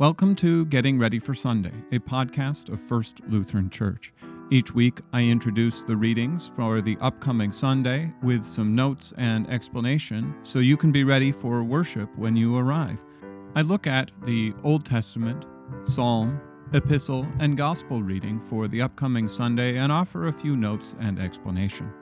Welcome to Getting Ready for Sunday, a podcast of First Lutheran Church. Each week, I introduce the readings for the upcoming Sunday with some notes and explanation so you can be ready for worship when you arrive. I look at the Old Testament, Psalm, Epistle, and Gospel reading for the upcoming Sunday and offer a few notes and explanation.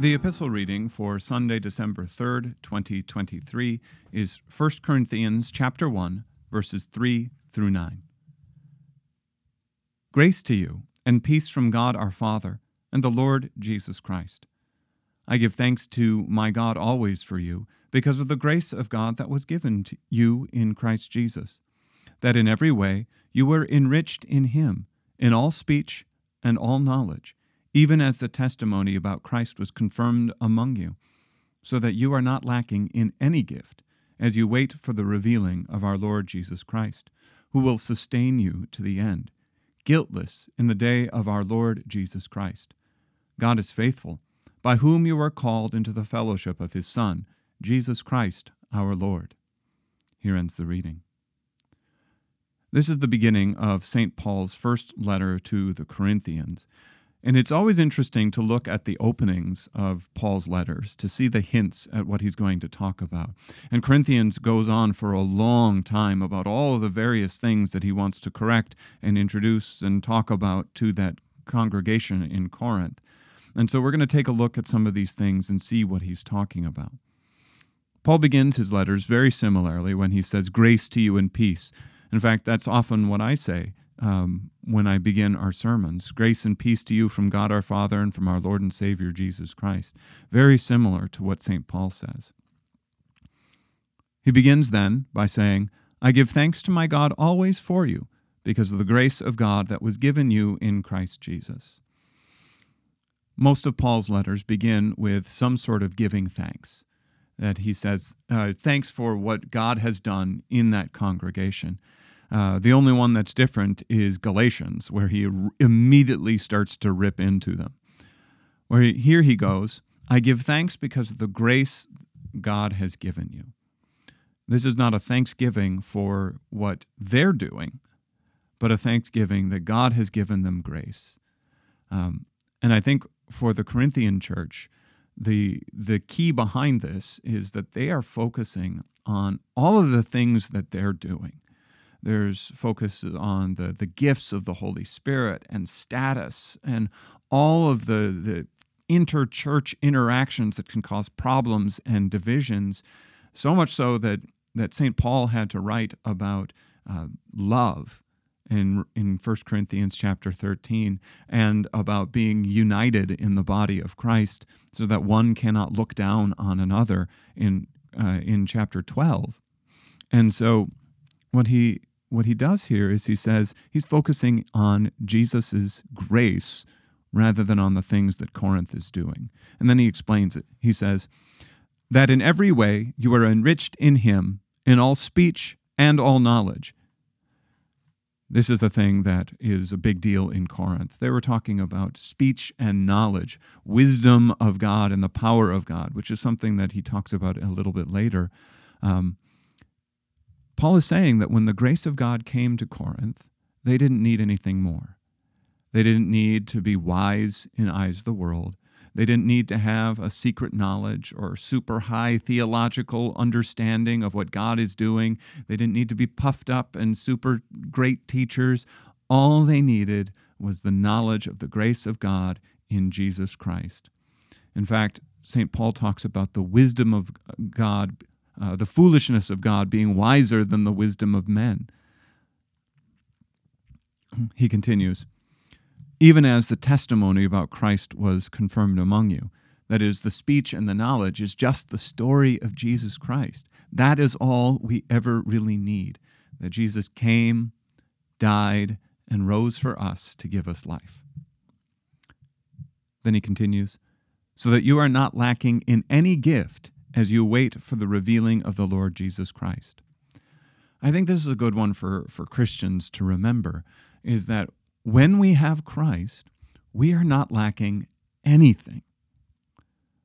The epistle reading for Sunday, December 3rd, 2023 is 1 Corinthians chapter 1 verses 3 through 9. Grace to you, and peace from God our Father and the Lord Jesus Christ. I give thanks to my God always for you, because of the grace of God that was given to you in Christ Jesus, that in every way you were enriched in him, in all speech and all knowledge, even as the testimony about Christ was confirmed among you, so that you are not lacking in any gift as you wait for the revealing of our Lord Jesus Christ, who will sustain you to the end, guiltless in the day of our Lord Jesus Christ. God is faithful, by whom you are called into the fellowship of his Son, Jesus Christ our Lord. Here ends the reading. This is the beginning of St. Paul's first letter to the Corinthians, and it's always interesting to look at the openings of Paul's letters to see the hints at what he's going to talk about. And Corinthians goes on for a long time about all the various things that he wants to correct and introduce and talk about to that congregation in Corinth. And so we're going to take a look at some of these things and see what he's talking about. Paul begins his letters very similarly when he says, Grace to you and peace. In fact, that's often what I say um, when I begin our sermons. Grace and peace to you from God our Father and from our Lord and Savior Jesus Christ. Very similar to what St. Paul says. He begins then by saying, I give thanks to my God always for you, because of the grace of God that was given you in Christ Jesus. Most of Paul's letters begin with some sort of giving thanks. That he says, uh, thanks for what God has done in that congregation. Uh, the only one that's different is Galatians, where he r- immediately starts to rip into them. Where he, here he goes, I give thanks because of the grace God has given you. This is not a thanksgiving for what they're doing, but a thanksgiving that God has given them grace. Um, and I think for the Corinthian church, the the key behind this is that they are focusing on all of the things that they're doing there's focus on the, the gifts of the Holy Spirit and status and all of the, the inter-church interactions that can cause problems and divisions. So much so that, that St. Paul had to write about uh, love in in 1 Corinthians chapter 13 and about being united in the body of Christ so that one cannot look down on another in uh, in chapter 12. And so what he what he does here is he says he's focusing on Jesus' grace rather than on the things that Corinth is doing. And then he explains it. He says, That in every way you are enriched in him, in all speech and all knowledge. This is the thing that is a big deal in Corinth. They were talking about speech and knowledge, wisdom of God and the power of God, which is something that he talks about a little bit later. Um, Paul is saying that when the grace of God came to Corinth, they didn't need anything more. They didn't need to be wise in eyes of the world. They didn't need to have a secret knowledge or super high theological understanding of what God is doing. They didn't need to be puffed up and super great teachers. All they needed was the knowledge of the grace of God in Jesus Christ. In fact, St. Paul talks about the wisdom of God uh, the foolishness of God being wiser than the wisdom of men. He continues, even as the testimony about Christ was confirmed among you. That is, the speech and the knowledge is just the story of Jesus Christ. That is all we ever really need. That Jesus came, died, and rose for us to give us life. Then he continues, so that you are not lacking in any gift as you wait for the revealing of the Lord Jesus Christ. I think this is a good one for, for Christians to remember is that when we have Christ, we are not lacking anything.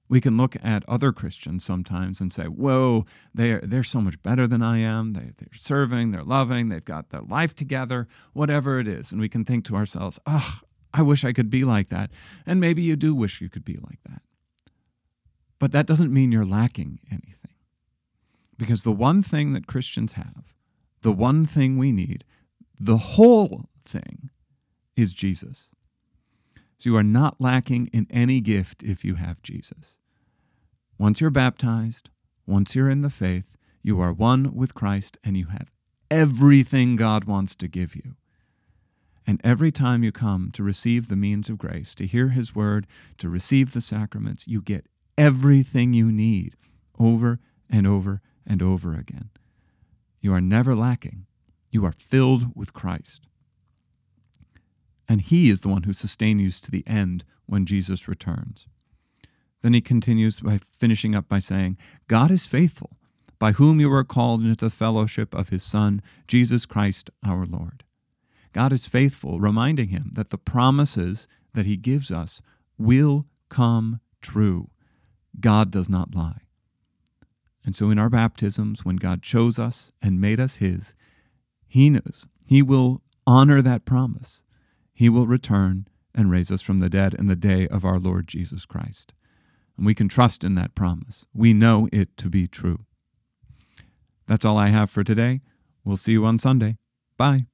We can look at other Christians sometimes and say, whoa, they're, they're so much better than I am. They, they're serving, they're loving, they've got their life together, whatever it is. And we can think to ourselves, oh, I wish I could be like that. And maybe you do wish you could be like that. But that doesn't mean you're lacking anything. Because the one thing that Christians have, the one thing we need, the whole thing, is Jesus. So you are not lacking in any gift if you have Jesus. Once you're baptized, once you're in the faith, you are one with Christ and you have everything God wants to give you. And every time you come to receive the means of grace, to hear His word, to receive the sacraments, you get everything you need over and over and over again. You are never lacking. You are filled with Christ. And He is the one who sustains you to the end when Jesus returns. Then he continues by finishing up by saying, God is faithful, by whom you are called into the fellowship of his Son, Jesus Christ our Lord. God is faithful, reminding him that the promises that he gives us will come true. God does not lie. And so in our baptisms, when God chose us and made us his, he knows he will honor that promise. He will return and raise us from the dead in the day of our Lord Jesus Christ. And we can trust in that promise. We know it to be true. That's all I have for today. We'll see you on Sunday. Bye.